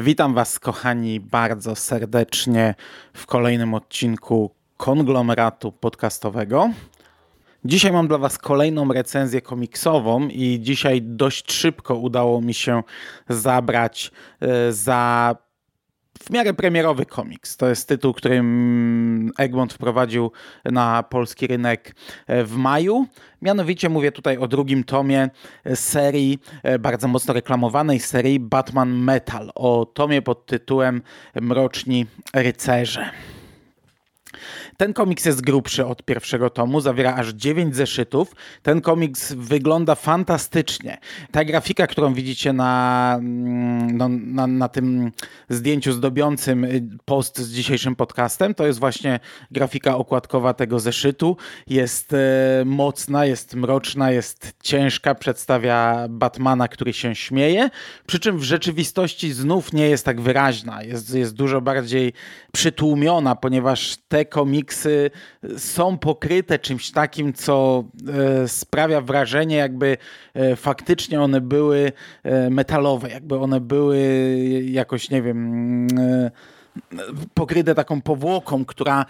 Witam Was, kochani, bardzo serdecznie w kolejnym odcinku konglomeratu podcastowego. Dzisiaj mam dla Was kolejną recenzję komiksową i dzisiaj dość szybko udało mi się zabrać e, za w miarę premierowy komiks. To jest tytuł, który mm, Egmont wprowadził na polski rynek e, w maju. Mianowicie mówię tutaj o drugim tomie e, serii, e, bardzo mocno reklamowanej serii Batman Metal, o tomie pod tytułem Mroczni Rycerze. Ten komiks jest grubszy od pierwszego tomu, zawiera aż 9 zeszytów. Ten komiks wygląda fantastycznie. Ta grafika, którą widzicie na, mm, no, na, na tym zdjęciu zdobiącym y, post z dzisiejszym podcastem, to jest właśnie grafika okładkowa tego zeszytu. Jest e, mocna, jest mroczna, jest ciężka, przedstawia Batmana, który się śmieje, przy czym w rzeczywistości znów nie jest tak wyraźna. Jest, jest dużo bardziej przytłumiona, ponieważ te komiksy są pokryte czymś takim, co e, sprawia wrażenie, jakby e, faktycznie one były e, metalowe, jakby one były jakoś, nie wiem, e, pokryte taką powłoką, która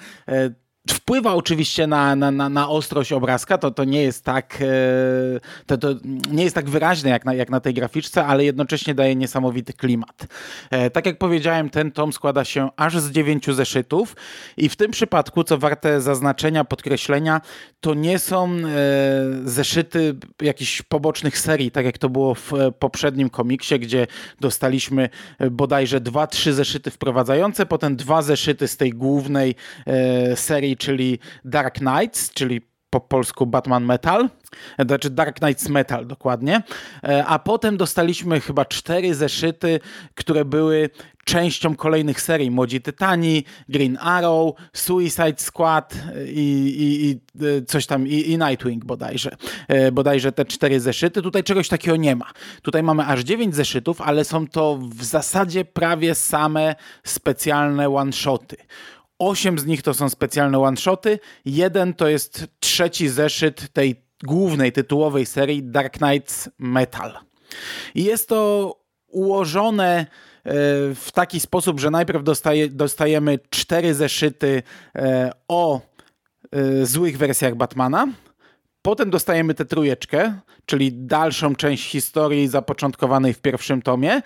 Wpływa oczywiście na, na, na, na ostrość obrazka, to, to nie jest tak e, to, to nie jest tak wyraźne jak na, jak na tej graficzce, ale jednocześnie daje niesamowity klimat. E, tak jak powiedziałem, ten tom składa się aż z dziewięciu zeszytów i w tym przypadku, co warte zaznaczenia, podkreślenia, to nie są e, zeszyty jakichś pobocznych serii, tak jak to było w poprzednim komiksie, gdzie dostaliśmy bodajże dwa, trzy zeszyty wprowadzające, potem dwa zeszyty z tej głównej serii czyli Dark Knights, czyli po polsku Batman Metal, znaczy Dark Knights Metal dokładnie, e, a potem dostaliśmy chyba cztery zeszyty, które były częścią kolejnych serii. Młodzi Tytani, Green Arrow, Suicide Squad i, i, i e, coś tam, i, i, Nightwing bodajże. E, bodajże te cztery zeszyty. Tutaj czegoś takiego nie ma. Tutaj mamy aż dziewięć zeszytów, ale są to w zasadzie prawie same specjalne one-shoty. Osiem z nich to są specjalne one-shoty, jeden to jest trzeci zeszyt tej głównej, tytułowej serii Dark Knights Metal. I jest to ułożone e, w taki sposób, że najpierw dostaje, dostajemy cztery zeszyty e, o e, złych wersjach Batmana, Potem dostajemy tę trójeczkę, czyli dalszą część historii zapoczątkowanej w pierwszym tomie,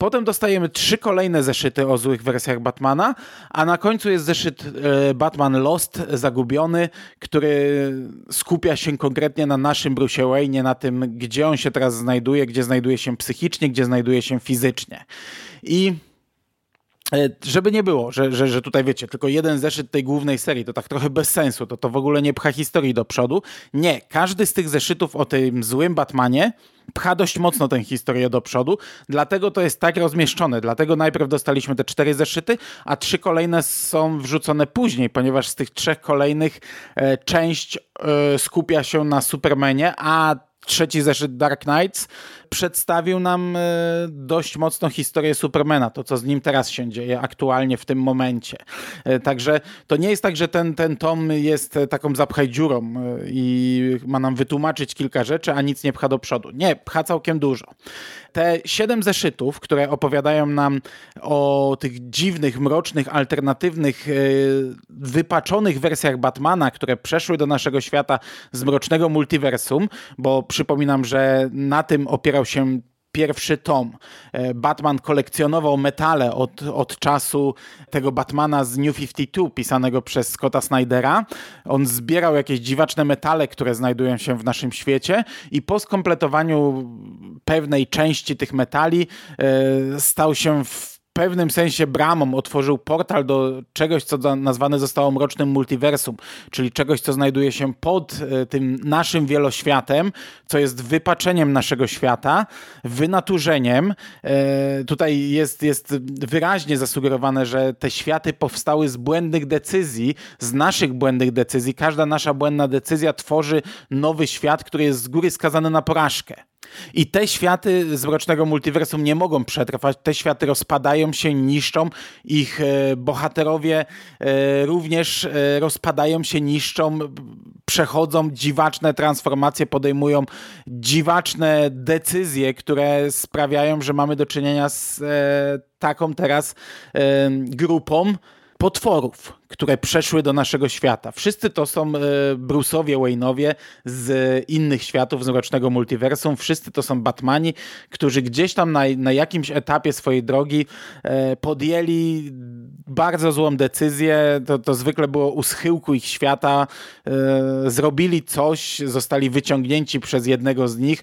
Potem dostajemy trzy kolejne zeszyty o złych wersjach Batmana, a na końcu jest zeszyt e, Batman Lost, zagubiony, który skupia się konkretnie na naszym Bruce Wayne, na tym, gdzie on się teraz znajduje, gdzie znajduje się psychicznie, gdzie znajduje się fizycznie. I żeby nie było, że, że, że tutaj wiecie, tylko jeden zeszyt tej głównej serii, to tak trochę bez sensu, to to w ogóle nie pcha historii do przodu. Nie, każdy z tych zeszytów o tym złym Batmanie pcha dość mocno tę historię do przodu, dlatego to jest tak rozmieszczone, dlatego najpierw dostaliśmy te cztery zeszyty, a trzy kolejne są wrzucone później, ponieważ z tych trzech kolejnych e, część e, skupia się na Supermanie, a trzeci zeszyt Dark Knights przedstawił nam e, dość mocną historię Supermana, to co z nim teraz się dzieje aktualnie w tym momencie. E, także to nie jest tak, że ten, ten tom jest taką zapchaj dziurą e, i ma nam wytłumaczyć kilka rzeczy, a nic nie pcha do przodu. Nie, pcha całkiem dużo. Te siedem zeszytów, które opowiadają nam o tych dziwnych, mrocznych, alternatywnych, wypaczonych wersjach Batmana, które przeszły do naszego świata z mrocznego multiversum, bo przypominam, że na tym opierał się pierwszy tom. E, Batman kolekcjonował metale od, od czasu tego Batmana z New 52, pisanego przez Scotta Snydera. On zbierał jakieś dziwaczne metale, które znajdują się w naszym świecie i po skompletowaniu pewnej części tych metali e, stał się w pewnym sensie bramą otworzył portal do czegoś, co nazwane zostało mrocznym multiversum, czyli czegoś, co znajduje się pod e, tym naszym wieloświatem, co jest wypaczeniem naszego świata, wynaturzeniem. E, tutaj jest, jest wyraźnie zasugerowane, że te światy powstały z błędnych decyzji, z naszych błędnych decyzji. Każda nasza błędna decyzja tworzy nowy świat, który jest z góry skazany na porażkę. I te światy z Mrocznego Multiversum nie mogą przetrwać. Te światy rozpadają się, niszczą. Ich e, bohaterowie e, również e, rozpadają się, niszczą, przechodzą dziwaczne transformacje, podejmują dziwaczne decyzje, które sprawiają, że mamy do czynienia z taką teraz grupą potworów, które przeszły do naszego świata. Wszyscy to są e, Bruce'owie, Wayne'owie z innych światów, z Mrocznego Multiversum. Wszyscy to są Batmani, którzy gdzieś tam na, na jakimś etapie swojej drogi e, podjęli bardzo złą decyzję. To, to zwykle było u schyłku ich świata. E, zrobili coś, zostali wyciągnięci przez jednego z nich,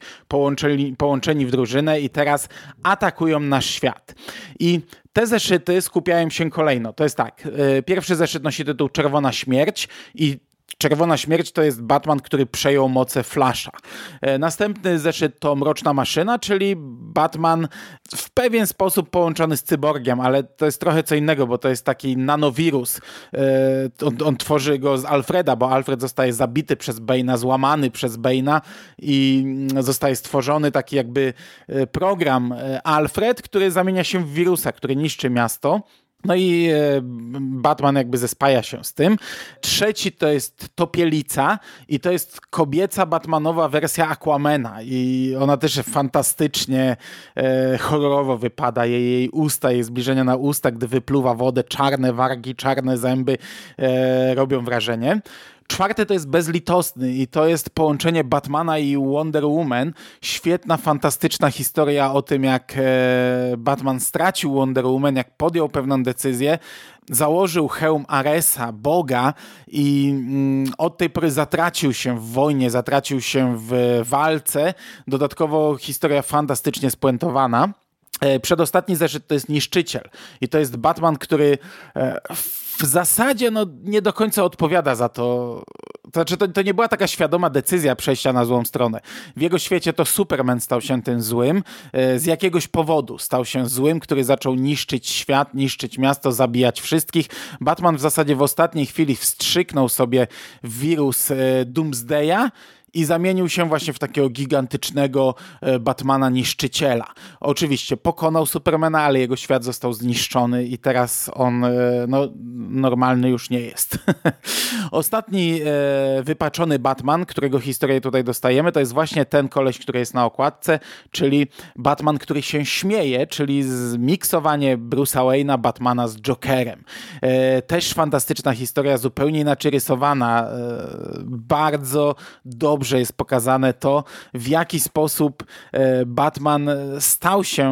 połączeni w drużynę i teraz atakują nasz świat. I te zeszyty skupiają się kolejno. To jest tak. E, pierwszy zeszyt nosi tytuł Czerwona Śmierć i Czerwona Śmierć to jest Batman, który przejął moce Flasha. E, następny zeszyt to Mroczna Maszyna, czyli Batman w pewien sposób połączony z cyborgiem, ale to jest trochę co innego, bo to jest taki nanowirus. E, on, on tworzy go z Alfreda, bo Alfred zostaje zabity przez Bane'a, złamany przez Bane'a i zostaje stworzony taki jakby e, program Alfred, który zamienia się w wirusa, który niszczy miasto. No i e, Batman jakby zespaja się z tym. Trzeci to jest Topielica i to jest kobieca Batmanowa wersja Aquamena i ona też fantastycznie e, horrorowo wypada. Jej, jej usta, jej zbliżenia na usta, gdy wypluwa wodę, czarne wargi, czarne zęby e, robią wrażenie. Czwarte to jest bezlitosny i to jest połączenie Batmana i Wonder Woman. Świetna, fantastyczna historia o tym, jak e, Batman stracił Wonder Woman, jak podjął pewną decyzję, założył hełm Aresa, Boga i mm, od tej pory zatracił się w wojnie, zatracił się w walce. Dodatkowo historia fantastycznie spuentowana. E, przedostatni zeszyt to jest Niszczyciel i to jest Batman, który e, w zasadzie no, nie do końca odpowiada za to. To, znaczy, to, to nie była taka świadoma decyzja przejścia na złą stronę. W jego świecie to Superman stał się tym złym e, z jakiegoś powodu. Stał się złym, który zaczął niszczyć świat, niszczyć miasto, zabijać wszystkich. Batman w zasadzie w ostatniej chwili wstrzyknął sobie wirus Doomsdaya i zamienił się właśnie w takiego gigantycznego e, Batmana niszczyciela. Oczywiście pokonał Supermana, ale jego świat został zniszczony i teraz on e, no, normalny już nie jest. Ostatni e, wypaczony Batman, którego historię tutaj dostajemy, to jest właśnie ten koleś, który jest na okładce, czyli Batman, który się śmieje, czyli zmiksowanie Bruce'a Wayne'a Batmana z Jokerem. Też fantastyczna historia, zupełnie inaczej rysowana, bardzo dobrze dobrze jest pokazane to, w jaki sposób e, Batman stał się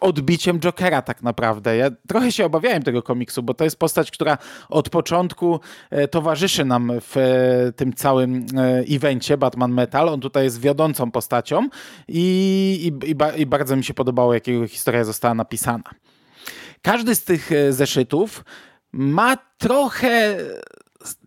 odbiciem Jokera tak naprawdę. Ja trochę się obawiałem tego komiksu, bo to jest postać, która od początku e, towarzyszy nam w e, tym całym evencie Batman Metal. On tutaj jest wiodącą postacią i, i, i, i bardzo mi się podobało, jak jego historia została napisana. Każdy z tych zeszytów ma trochę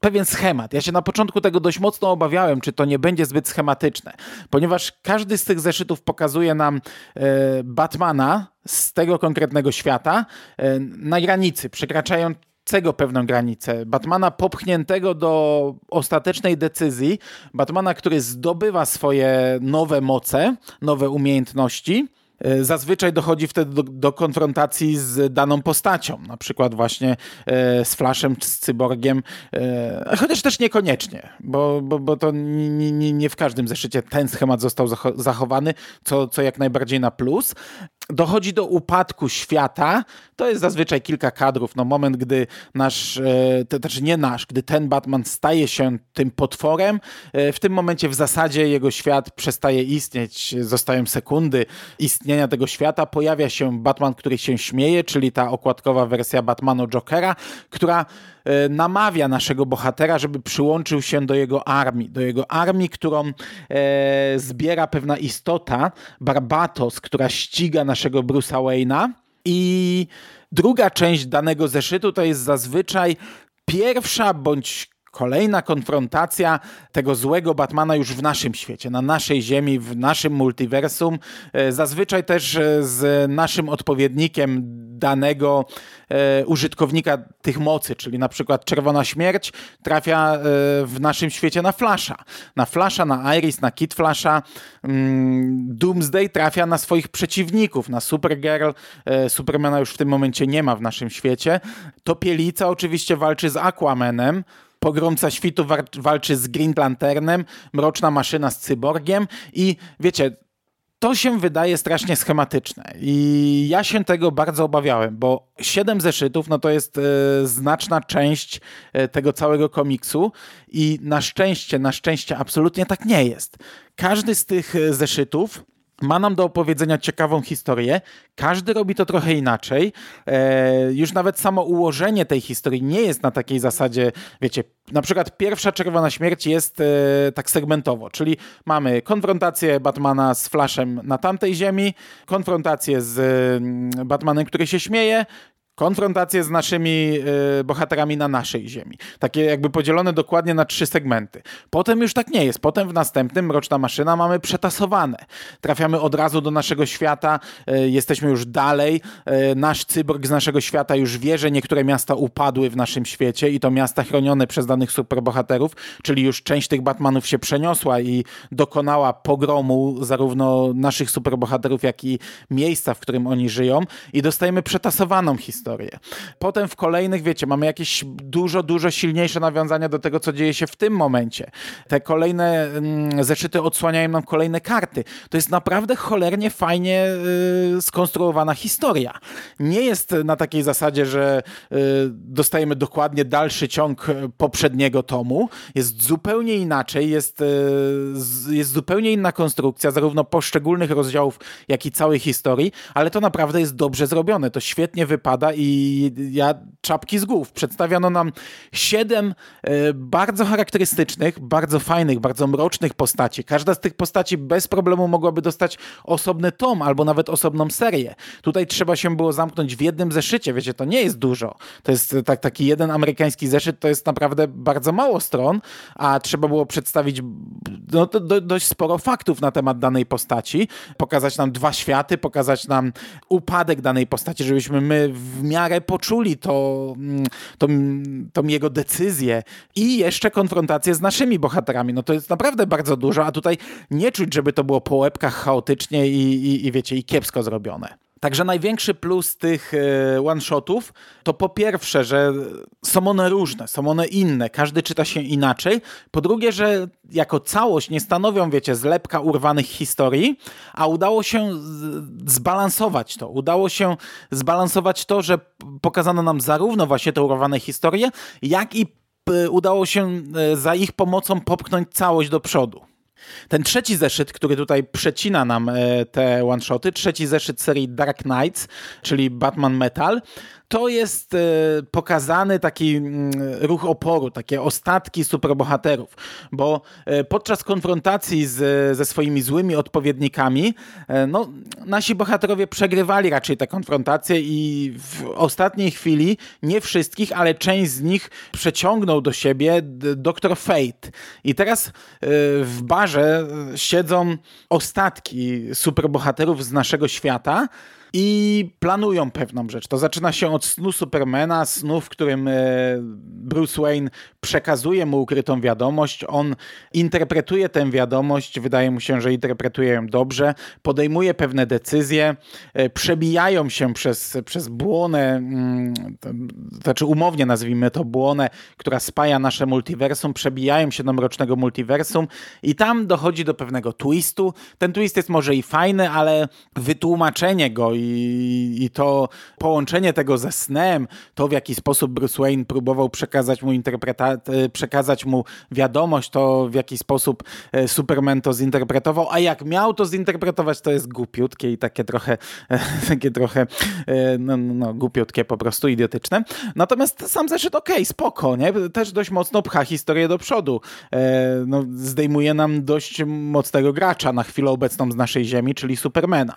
pewien schemat. Ja się na początku tego dość mocno obawiałem, czy to nie będzie zbyt schematyczne, ponieważ każdy z tych zeszytów pokazuje nam e, Batmana z tego konkretnego świata e, na granicy, przekraczającego pewną granicę. Batmana popchniętego do ostatecznej decyzji, Batmana, który zdobywa swoje nowe moce, nowe umiejętności zazwyczaj dochodzi wtedy do, do, konfrontacji z daną postacią, na przykład właśnie e, z Flashem czy z Cyborgiem, e, chociaż też niekoniecznie, bo, bo, bo to nie, nie, nie w każdym zeszycie ten schemat został zachowany, co, co jak najbardziej na plus. Dochodzi do upadku świata, to jest zazwyczaj kilka kadrów, no moment, gdy nasz, to znaczy nie nasz, gdy ten Batman staje się tym potworem, w tym momencie w zasadzie jego świat przestaje istnieć, zostają sekundy istnienia tego świata. Pojawia się Batman, który się śmieje, czyli ta okładkowa wersja Batmanu Jokera, która e, namawia naszego bohatera, żeby przyłączył się do jego armii, do jego armii, którą e, zbiera pewna istota, Barbatos, która ściga naszego Bruce'a Wayne'a. I druga część danego zeszytu to jest zazwyczaj pierwsza bądź kolejna konfrontacja tego złego Batmana już w naszym świecie, na naszej ziemi, w naszym multiversum, e, zazwyczaj też e, z naszym odpowiednikiem danego e, użytkownika tych mocy, czyli na przykład Czerwona Śmierć trafia w naszym świecie na Flasha. Na Flasha, na Iris, na Kid Flasha. Mm, Doomsday trafia na swoich przeciwników, na Supergirl. Supermana już w tym momencie nie ma w naszym świecie. Topielica oczywiście walczy z Aquamanem. Pogromca Świtu walczy z Green Lanternem, Mroczna Maszyna z Cyborgiem i wiecie, to się wydaje strasznie schematyczne i ja się tego bardzo obawiałem, bo siedem zeszytów no to jest e, znaczna część e, tego całego komiksu i na szczęście, na szczęście absolutnie tak nie jest. Każdy z tych e, zeszytów ma nam do opowiedzenia ciekawą historię. Każdy robi to trochę inaczej. E, już nawet samo ułożenie tej historii nie jest na takiej zasadzie, wiecie, na przykład pierwsza Czerwona Śmierć jest e, tak segmentowo, czyli mamy konfrontację Batmana z Flashem na tamtej ziemi, konfrontację z e, Batmanem, który się śmieje, konfrontację z naszymi y, bohaterami na naszej ziemi. Takie jakby podzielone dokładnie na trzy segmenty. Potem już tak nie jest. Potem w następnym Mroczna Maszyna mamy przetasowane. Trafiamy od razu do naszego świata, y, jesteśmy już dalej. Y, nasz cyborg z naszego świata już wie, że niektóre miasta upadły w naszym świecie i to miasta chronione przez danych superbohaterów, czyli już część tych Batmanów się przeniosła i dokonała pogromu zarówno naszych superbohaterów, jak i miejsca, w którym oni żyją i dostajemy przetasowaną historię historię. Potem w kolejnych, wiecie, mamy jakieś dużo, dużo silniejsze nawiązania do tego, co dzieje się w tym momencie. Te kolejne mm, zeszyty odsłaniają nam kolejne karty. To jest naprawdę cholernie fajnie y, skonstruowana historia. Nie jest na takiej zasadzie, że y, dostajemy dokładnie dalszy ciąg poprzedniego tomu. Jest zupełnie inaczej, jest, y, jest zupełnie inna konstrukcja, zarówno poszczególnych rozdziałów, jak i całej historii, ale to naprawdę jest dobrze zrobione. To świetnie wypada i ja czapki z głów. Przedstawiono nam siedem e, bardzo charakterystycznych, bardzo fajnych, bardzo mrocznych postaci. Każda z tych postaci bez problemu mogłaby dostać osobny tom albo nawet osobną serię. Tutaj trzeba się było zamknąć w jednym zeszycie, wiecie, to nie jest dużo. To jest tak, taki jeden amerykański zeszyt, to jest naprawdę bardzo mało stron, a trzeba było przedstawić no, do, dość sporo faktów na temat danej postaci, pokazać nam dwa światy, pokazać nam upadek danej postaci, żebyśmy my w miarę poczuli to, mm, to, tą jego decyzję i jeszcze konfrontację z naszymi bohaterami. No to jest naprawdę bardzo dużo, a tutaj nie czuć, żeby to było po łebkach chaotycznie i, i, i wiecie, i kiepsko zrobione. Także największy plus tych e, one-shotów to po pierwsze, że są one różne, są one inne, każdy czyta się inaczej. Po drugie, że jako całość nie stanowią, wiecie, zlepka urwanych historii, a udało się zbalansować to. Udało się zbalansować to, że pokazano nam zarówno właśnie te urwane historie, jak i udało się e, za ich pomocą popchnąć całość do przodu. Ten trzeci zeszyt, który tutaj przecina nam e, te one-shoty, trzeci zeszyt serii Dark Knights, czyli Batman Metal, to jest e, pokazany taki mm, ruch oporu, takie ostatki superbohaterów, bo e, podczas konfrontacji z, ze swoimi złymi odpowiednikami, no, nasi bohaterowie przegrywali raczej te konfrontacje i w ostatniej chwili, nie wszystkich, ale część z nich przeciągnął do siebie Dr. Fate. I teraz w barze siedzą ostatki superbohaterów z naszego świata, i planują pewną rzecz. To zaczyna się od snu Supermana, snu, w którym e, Bruce Wayne przekazuje mu ukrytą wiadomość. On interpretuje tę wiadomość, wydaje mu się, że interpretuje ją dobrze, podejmuje pewne decyzje, e, przebijają się przez, przez błonę, mm, znaczy umownie nazwijmy to błonę, która spaja nasze multiversum, przebijają się do mrocznego multiversum i tam dochodzi do pewnego twistu. Ten twist jest może i fajny, ale wytłumaczenie go i, i to połączenie tego ze snem, to w jaki sposób Bruce Wayne próbował przekazać mu interpreta- przekazać mu wiadomość, to w jaki sposób e, Superman to zinterpretował, a jak miał to zinterpretować, to jest głupiutkie i takie trochę, takie trochę e, no, no, no, głupiutkie, po prostu idiotyczne. Natomiast sam zeszyt okej, okay, spoko, nie? Też dość mocno pcha historię do przodu. E, no, zdejmuje nam dość mocnego gracza na chwilę obecną z naszej ziemi, czyli Supermana.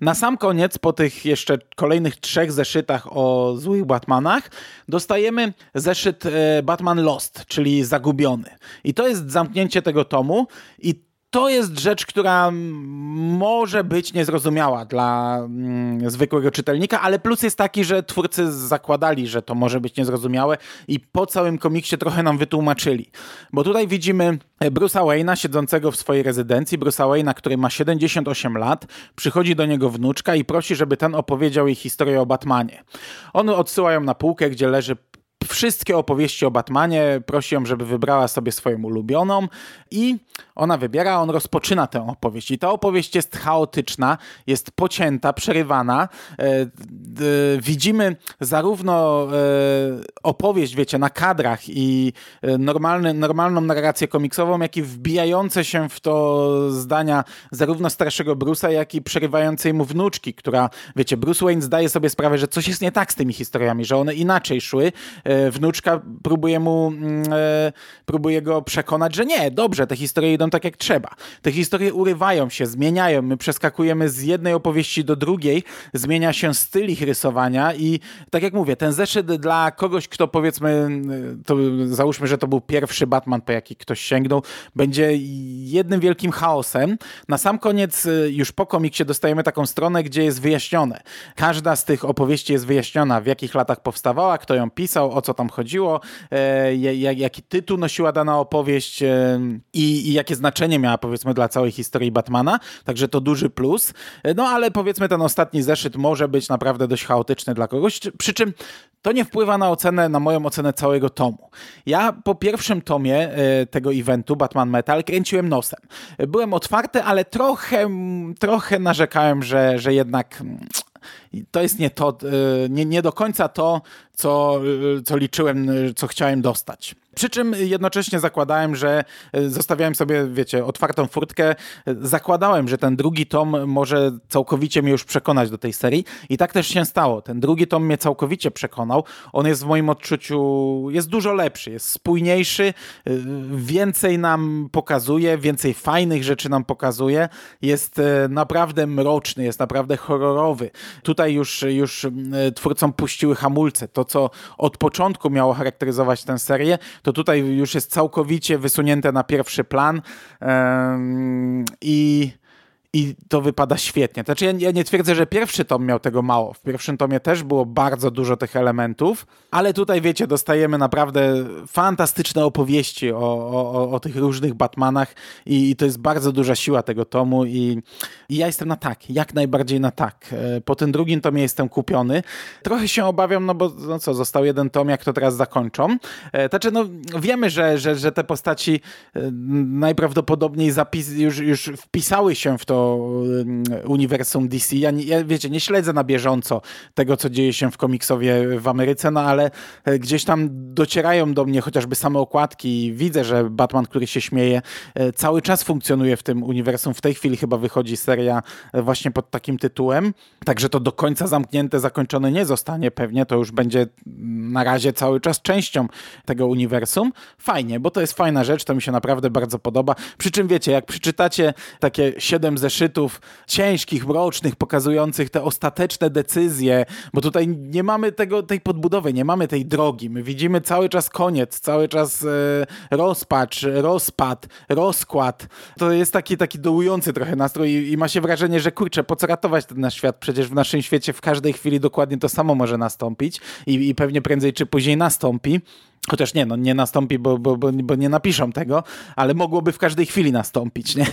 Na sam koniec, po tych jeszcze kolejnych trzech zeszytach o złych Batmanach, dostajemy zeszyt e, Batman Lost, czyli Zagubiony. I to jest zamknięcie tego tomu i to jest rzecz, która może być niezrozumiała dla mm, zwykłego czytelnika, ale plus jest taki, że twórcy zakładali, że to może być niezrozumiałe i po całym komiksie trochę nam wytłumaczyli. Bo tutaj widzimy Bruce'a Wayne'a siedzącego w swojej rezydencji, Bruce'a Wayne'a, który ma 78 lat, przychodzi do niego wnuczka i prosi, żeby ten opowiedział jej historię o Batmanie. On odsyła ją na półkę, gdzie leży wszystkie opowieści o Batmanie, prosi ją, żeby wybrała sobie swoją ulubioną i ona wybiera, on rozpoczyna tę opowieść. I ta opowieść jest chaotyczna, jest pocięta, przerywana. E, widzimy zarówno e, opowieść, wiecie, na kadrach i e, normalny, normalną narrację komiksową, jak i wbijające się w to zdania zarówno starszego Bruce'a, jak i przerywającej mu wnuczki, która, wiecie, Bruce Wayne zdaje sobie sprawę, że coś jest nie tak z tymi historiami, że one inaczej szły. Wnuczka próbuje mu, mm, próbuje go przekonać, że nie, dobrze, te historie idą tak jak trzeba. Te historie urywają się, zmieniają, my przeskakujemy z jednej opowieści do drugiej, zmienia się styl ich rysowania i tak jak mówię, ten zeszyt dla kogoś, kto powiedzmy, to załóżmy, że to był pierwszy Batman, po jaki ktoś sięgnął, będzie jednym wielkim chaosem. Na sam koniec, y, już po komiksie dostajemy taką stronę, gdzie jest wyjaśnione. Każda z tych opowieści jest wyjaśniona, w jakich latach powstawała, kto ją pisał, o co tam chodziło, e, jaki tytuł nosiła dana opowieść e, i, jakie znaczenie miała powiedzmy dla całej historii Batmana, także to duży plus. No ale powiedzmy ten ostatni zeszyt może być naprawdę dość chaotyczny dla kogoś, przy czym to nie wpływa na ocenę, na moją ocenę całego tomu. Ja po pierwszym tomie e, tego eventu Batman Metal kręciłem nosem. Byłem otwarty, ale trochę, trochę narzekałem, że, że jednak to jest nie to, e, nie, nie do końca to, co, e, co liczyłem, co chciałem dostać. Przy czym jednocześnie zakładałem, że e, zostawiałem sobie, wiecie, otwartą furtkę. Zakładałem, że ten drugi tom może całkowicie mnie już przekonać do tej serii. I tak też się stało. Ten drugi tom mnie całkowicie przekonał. On jest w moim odczuciu, jest dużo lepszy, jest spójniejszy, e, więcej nam pokazuje, więcej fajnych rzeczy nam pokazuje. Jest e, naprawdę mroczny, jest naprawdę horrorowy. Tutaj już, już twórcom puściły hamulce. To, co od początku miało charakteryzować tę serię, to tutaj już jest całkowicie wysunięte na pierwszy plan i i to wypada świetnie. Znaczy ja, ja, nie twierdzę, że pierwszy tom miał tego mało. W pierwszym tomie też było bardzo dużo tych elementów, ale tutaj wiecie, dostajemy naprawdę fantastyczne opowieści o, o, o tych różnych Batmanach i, i, to jest bardzo duża siła tego tomu i, i, ja jestem na tak, jak najbardziej na tak. E, po tym drugim tomie jestem kupiony. Trochę się obawiam, no bo no co, został jeden tom, jak to teraz zakończą. E, znaczy, no wiemy, że, że, że te postaci e, najprawdopodobniej zapis, już, już wpisały się w to uniwersum DC. Ja, ja, wiecie, nie śledzę na bieżąco tego, co dzieje się w komiksowie w Ameryce, no ale e, gdzieś tam docierają do mnie chociażby same okładki i widzę, że Batman, który się śmieje, e, cały czas funkcjonuje w tym uniwersum. W tej chwili chyba wychodzi seria e, właśnie pod takim tytułem, także to do końca zamknięte, zakończone nie zostanie pewnie, to już będzie na razie cały czas częścią tego uniwersum. Fajnie, bo to jest fajna rzecz, to mi się naprawdę bardzo podoba. Przy czym wiecie, jak przeczytacie takie siedem zeszytów ciężkich, mrocznych, pokazujących te ostateczne decyzje, bo tutaj nie mamy tego, tej podbudowy, nie mamy tej drogi. My widzimy cały czas koniec, cały czas e, rozpacz, rozpad, rozkład. To jest taki, taki dołujący trochę nastrój i, i ma się wrażenie, że kurczę, po co ratować ten nasz świat? Przecież w naszym świecie w każdej chwili dokładnie to samo może nastąpić i, i pewnie prędzej czy później nastąpi. Chociaż nie, no nie nastąpi, bo, bo, bo, bo, nie napiszą tego, ale mogłoby w każdej chwili nastąpić, nie?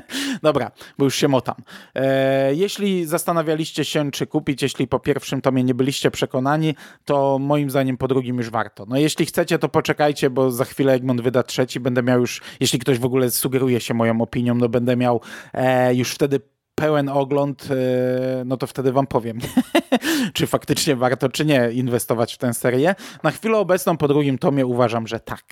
Dobra, bo już się motam. E, jeśli zastanawialiście się, czy kupić, jeśli po pierwszym tomie nie byliście przekonani, to moim zdaniem po drugim już warto. No jeśli chcecie, to poczekajcie, bo za chwilę Egmont wyda trzeci, będę miał już, jeśli ktoś w ogóle sugeruje się moją opinią, no będę miał e, już wtedy pełen ogląd, e, no to wtedy wam powiem, czy faktycznie warto, czy nie inwestować w tę serię. Na chwilę obecną po drugim tomie uważam, że tak.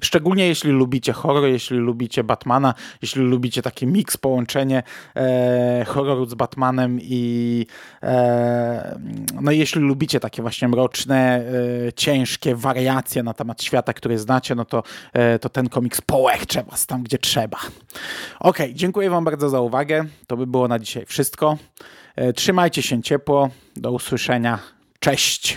Szczególnie jeśli lubicie horror, jeśli lubicie Batmana, jeśli lubicie taki miks, połączenie e, horroru z Batmanem i e, no jeśli lubicie takie właśnie mroczne, e, ciężkie wariacje na temat świata, który znacie, no to, e, to ten komiks połechcze was tam, gdzie trzeba. Ok, dziękuję wam bardzo za uwagę. To by było na dzisiaj wszystko. E, Trzymajcie się ciepło. Do usłyszenia. Cześć.